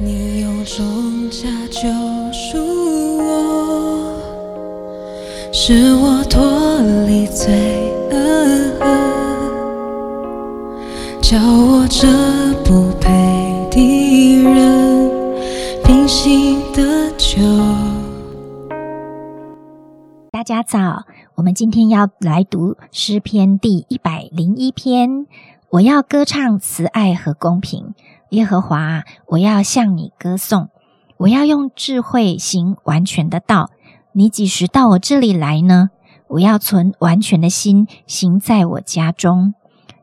你用重价救赎我，使我脱离罪恶，叫我这不配的人平心得救。大家早，我们今天要来读诗篇第一百零一篇。我要歌唱慈爱和公平，耶和华，我要向你歌颂。我要用智慧行完全的道。你几时到我这里来呢？我要存完全的心行在我家中。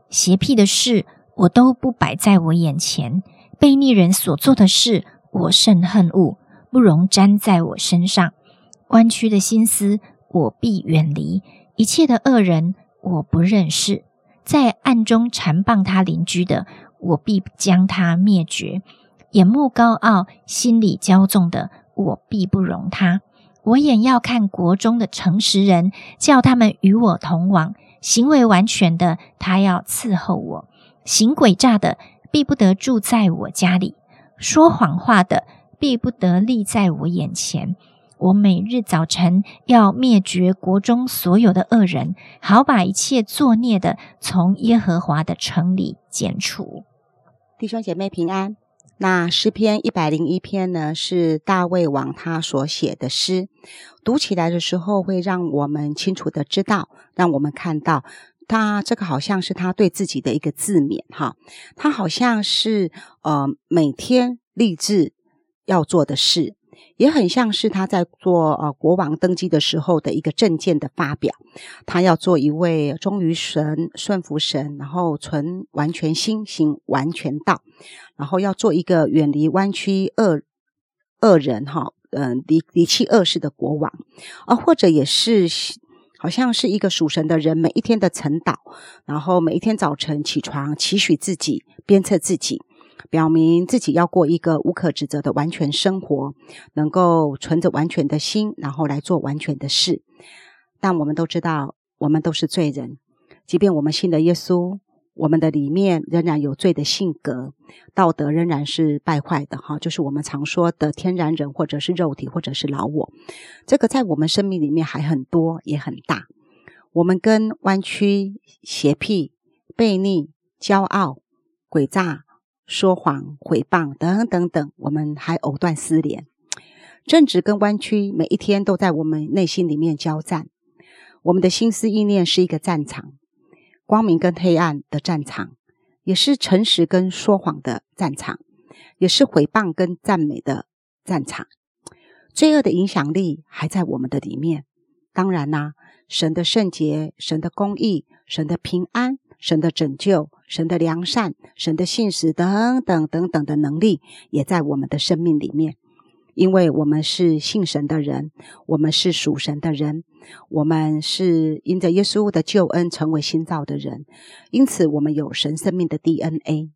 邪僻的事我都不摆在我眼前，悖逆人所做的事我甚恨恶，不容沾在我身上。弯曲的心思我必远离，一切的恶人我不认识。在暗中缠棒他邻居的，我必将他灭绝；眼目高傲、心里骄纵的，我必不容他。我眼要看国中的诚实人，叫他们与我同往；行为完全的，他要伺候我；行诡诈的，必不得住在我家里；说谎话的，必不得立在我眼前。我每日早晨要灭绝国中所有的恶人，好把一切作孽的从耶和华的城里剪除。弟兄姐妹平安。那诗篇一百零一篇呢，是大卫王他所写的诗，读起来的时候会让我们清楚的知道，让我们看到他这个好像是他对自己的一个自勉哈，他好像是呃每天立志要做的事。也很像是他在做呃国王登基的时候的一个政见的发表，他要做一位忠于神、顺服神，然后存完全心行完全道，然后要做一个远离弯曲恶恶人哈，嗯离离弃恶事的国王，啊或者也是好像是一个属神的人，每一天的晨祷，然后每一天早晨起床期许自己鞭策自己。表明自己要过一个无可指责的完全生活，能够存着完全的心，然后来做完全的事。但我们都知道，我们都是罪人，即便我们信了耶稣，我们的里面仍然有罪的性格，道德仍然是败坏的。哈，就是我们常说的天然人，或者是肉体，或者是老我。这个在我们生命里面还很多，也很大。我们跟弯曲、邪僻、悖逆、骄傲、诡诈。说谎、诽谤等等等，我们还藕断丝连。正直跟弯曲，每一天都在我们内心里面交战。我们的心思意念是一个战场，光明跟黑暗的战场，也是诚实跟说谎的战场，也是诽谤跟赞美的战场。罪恶的影响力还在我们的里面。当然啦，神的圣洁、神的公义、神的平安。神的拯救、神的良善、神的信实等等等等的能力，也在我们的生命里面。因为我们是信神的人，我们是属神的人，我们是因着耶稣的救恩成为新造的人，因此我们有神生命的 DNA。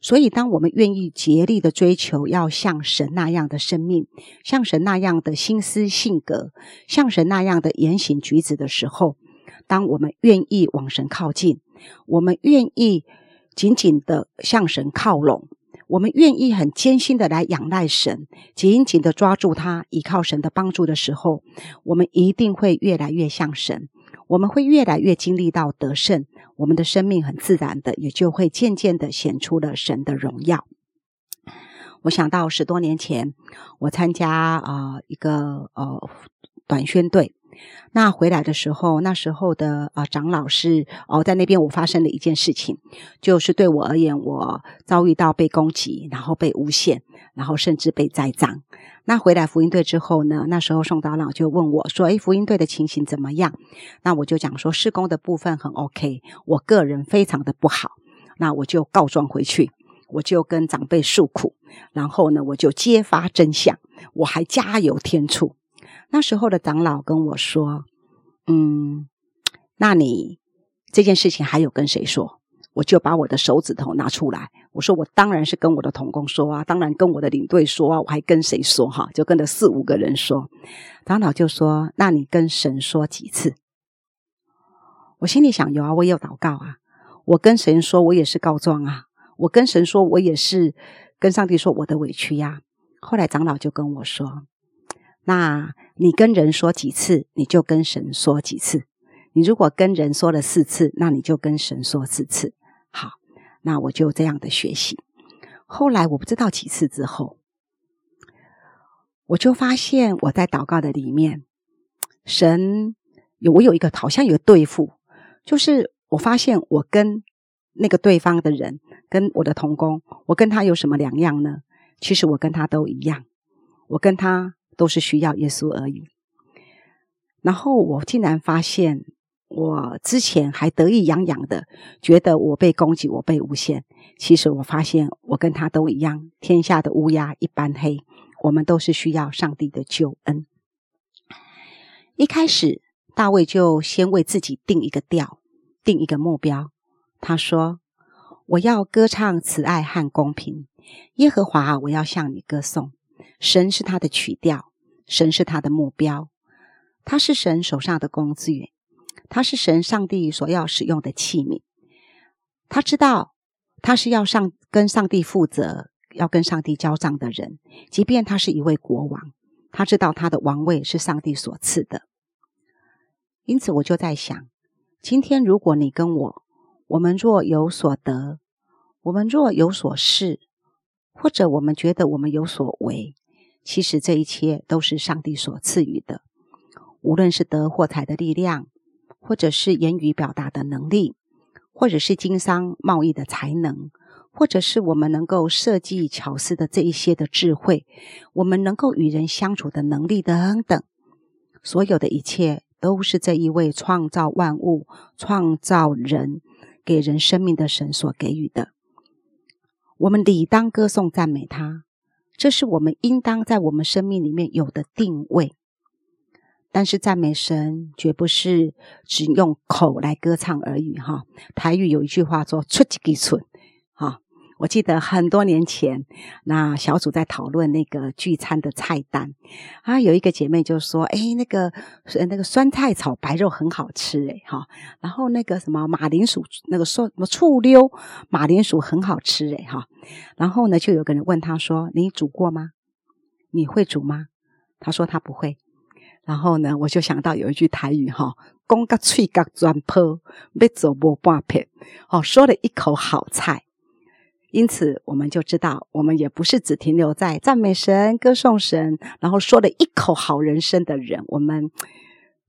所以，当我们愿意竭力的追求，要像神那样的生命，像神那样的心思性格，像神那样的言行举止的时候，当我们愿意往神靠近。我们愿意紧紧的向神靠拢，我们愿意很艰辛的来仰赖神，紧紧的抓住他，依靠神的帮助的时候，我们一定会越来越像神，我们会越来越经历到得胜，我们的生命很自然的也就会渐渐的显出了神的荣耀。我想到十多年前，我参加啊一个呃短宣队。那回来的时候，那时候的啊长老是哦，在那边我发生了一件事情，就是对我而言，我遭遇到被攻击，然后被诬陷，然后甚至被栽赃。那回来福音队之后呢，那时候宋长老就问我说：“哎，福音队的情形怎么样？”那我就讲说，施工的部分很 OK，我个人非常的不好。那我就告状回去，我就跟长辈诉苦，然后呢，我就揭发真相，我还加油添醋。那时候的长老跟我说：“嗯，那你这件事情还有跟谁说？”我就把我的手指头拿出来，我说：“我当然是跟我的同工说啊，当然跟我的领队说啊，我还跟谁说？哈，就跟了四五个人说。”长老就说：“那你跟神说几次？”我心里想：有啊，我也有祷告啊，我跟神说，我也是告状啊，我跟神说，我也是跟上帝说我的委屈呀。后来长老就跟我说：“那你跟人说几次，你就跟神说几次。你如果跟人说了四次，那你就跟神说四次。”好，那我就这样的学习。后来我不知道几次之后，我就发现我在祷告的里面，神有我有一个好像有对付，就是我发现我跟那个对方的人，跟我的同工，我跟他有什么两样呢？其实我跟他都一样，我跟他都是需要耶稣而已。然后我竟然发现，我之前还得意洋洋的觉得我被攻击，我被诬陷。其实我发现，我跟他都一样，天下的乌鸦一般黑。我们都是需要上帝的救恩。一开始，大卫就先为自己定一个调，定一个目标。他说：“我要歌唱慈爱和公平。”耶和华，我要向你歌颂。神是他的曲调，神是他的目标，他是神手上的工具，他是神上帝所要使用的器皿。他知道他是要上跟上帝负责，要跟上帝交账的人。即便他是一位国王，他知道他的王位是上帝所赐的。因此，我就在想，今天如果你跟我，我们若有所得，我们若有所失。或者我们觉得我们有所为，其实这一切都是上帝所赐予的。无论是得货财的力量，或者是言语表达的能力，或者是经商贸易的才能，或者是我们能够设计巧思的这一些的智慧，我们能够与人相处的能力等等，所有的一切都是这一位创造万物、创造人、给人生命的神所给予的。我们理当歌颂赞美他，这是我们应当在我们生命里面有的定位。但是赞美神绝不是只用口来歌唱而已，哈。台语有一句话说“出几个寸”，哈。我记得很多年前，那小组在讨论那个聚餐的菜单啊，有一个姐妹就说：“哎，那个那个酸菜炒白肉很好吃，哎哈。然后那个什么马铃薯，那个说什么醋溜马铃薯很好吃，哎哈。然后呢，就有个人问他说：‘你煮过吗？你会煮吗？’他说他不会。然后呢，我就想到有一句台语哈，公个脆个转坡，被走波半片，哦，说了一口好菜。”因此，我们就知道，我们也不是只停留在赞美神、歌颂神，然后说了一口好人生的人。我们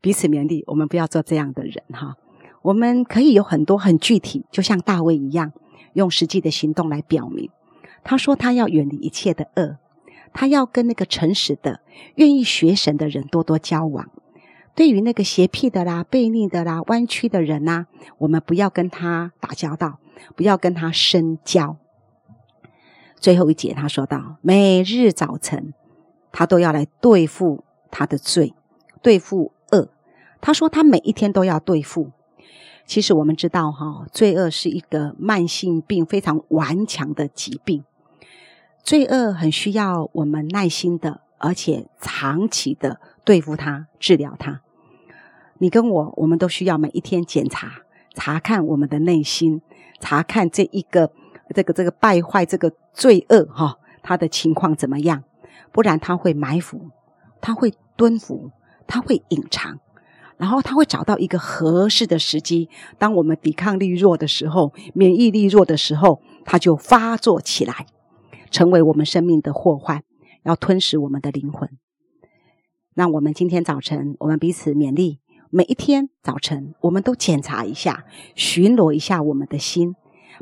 彼此勉励，我们不要做这样的人哈。我们可以有很多很具体，就像大卫一样，用实际的行动来表明。他说他要远离一切的恶，他要跟那个诚实的、愿意学神的人多多交往。对于那个邪僻的啦、悖逆的啦、弯曲的人呐，我们不要跟他打交道，不要跟他深交。最后一节，他说到：每日早晨，他都要来对付他的罪，对付恶。他说他每一天都要对付。其实我们知道，哈，罪恶是一个慢性病，非常顽强的疾病。罪恶很需要我们耐心的，而且长期的对付它、治疗它。你跟我，我们都需要每一天检查、查看我们的内心，查看这一个。这个这个败坏，这个罪恶哈，他的情况怎么样？不然他会埋伏，他会蹲伏，他会隐藏，然后他会找到一个合适的时机。当我们抵抗力弱的时候，免疫力弱的时候，他就发作起来，成为我们生命的祸患，要吞噬我们的灵魂。那我们今天早晨，我们彼此勉励，每一天早晨，我们都检查一下，巡逻一下我们的心。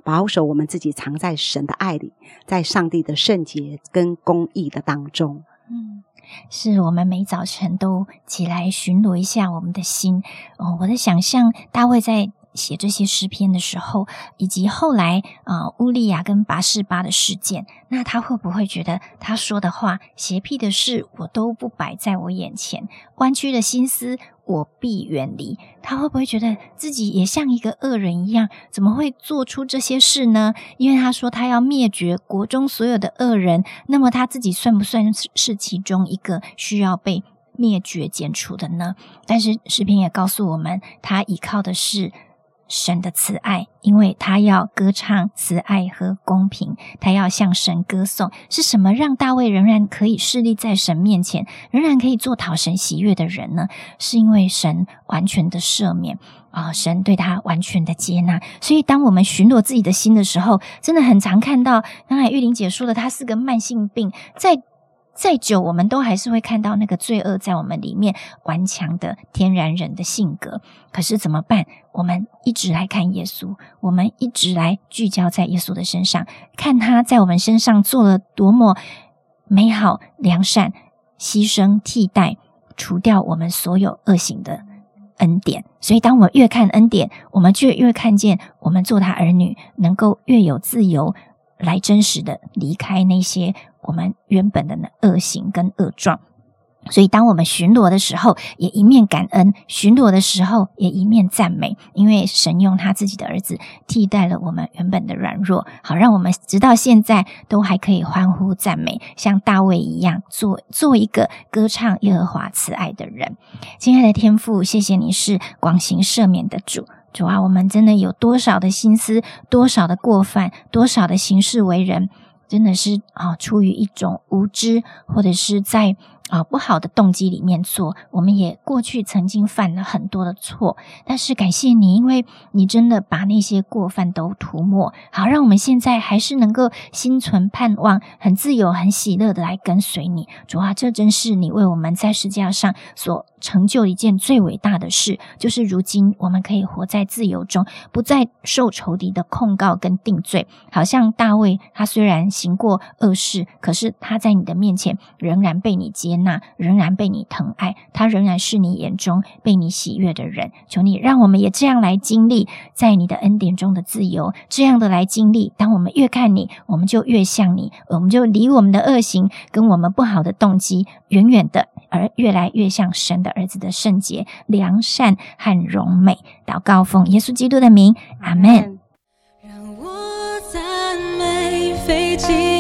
保守我们自己藏在神的爱里，在上帝的圣洁跟公义的当中。嗯，是我们每早晨都起来巡逻一下我们的心。哦，我的想象大卫在。写这些诗篇的时候，以及后来啊乌利亚跟拔示巴的事件，那他会不会觉得他说的话、邪僻的事，我都不摆在我眼前，弯曲的心思我必远离？他会不会觉得自己也像一个恶人一样？怎么会做出这些事呢？因为他说他要灭绝国中所有的恶人，那么他自己算不算是其中一个需要被灭绝、剪除的呢？但是诗篇也告诉我们，他依靠的是。神的慈爱，因为他要歌唱慈爱和公平，他要向神歌颂。是什么让大卫仍然可以侍立在神面前，仍然可以做讨神喜悦的人呢？是因为神完全的赦免啊，神对他完全的接纳。所以，当我们巡逻自己的心的时候，真的很常看到，刚才玉玲姐说的，他是个慢性病，在。再久，我们都还是会看到那个罪恶在我们里面顽强的天然人的性格。可是怎么办？我们一直来看耶稣，我们一直来聚焦在耶稣的身上，看他在我们身上做了多么美好、良善、牺牲、替代、除掉我们所有恶行的恩典。所以，当我们越看恩典，我们就越看见我们做他儿女，能够越有自由来真实的离开那些。我们原本的那恶行跟恶状，所以当我们巡逻的时候，也一面感恩；巡逻的时候，也一面赞美，因为神用他自己的儿子替代了我们原本的软弱，好让我们直到现在都还可以欢呼赞美，像大卫一样，做做一个歌唱耶和华慈爱的人。亲爱的天父，谢谢你是广行赦免的主，主啊，我们真的有多少的心思，多少的过犯，多少的行事为人。真的是啊，出于一种无知，或者是在。啊，不好的动机里面做，我们也过去曾经犯了很多的错，但是感谢你，因为你真的把那些过犯都涂抹，好让我们现在还是能够心存盼望，很自由、很喜乐的来跟随你。主啊，这真是你为我们在世界上所成就一件最伟大的事，就是如今我们可以活在自由中，不再受仇敌的控告跟定罪。好像大卫，他虽然行过恶事，可是他在你的面前仍然被你接。那仍然被你疼爱，他仍然是你眼中被你喜悦的人。求你让我们也这样来经历在你的恩典中的自由，这样的来经历。当我们越看你，我们就越像你，我们就离我们的恶行跟我们不好的动机远远的，而越来越像神的儿子的圣洁、良善和荣美。祷告奉耶稣基督的名，阿门。让我赞美飞机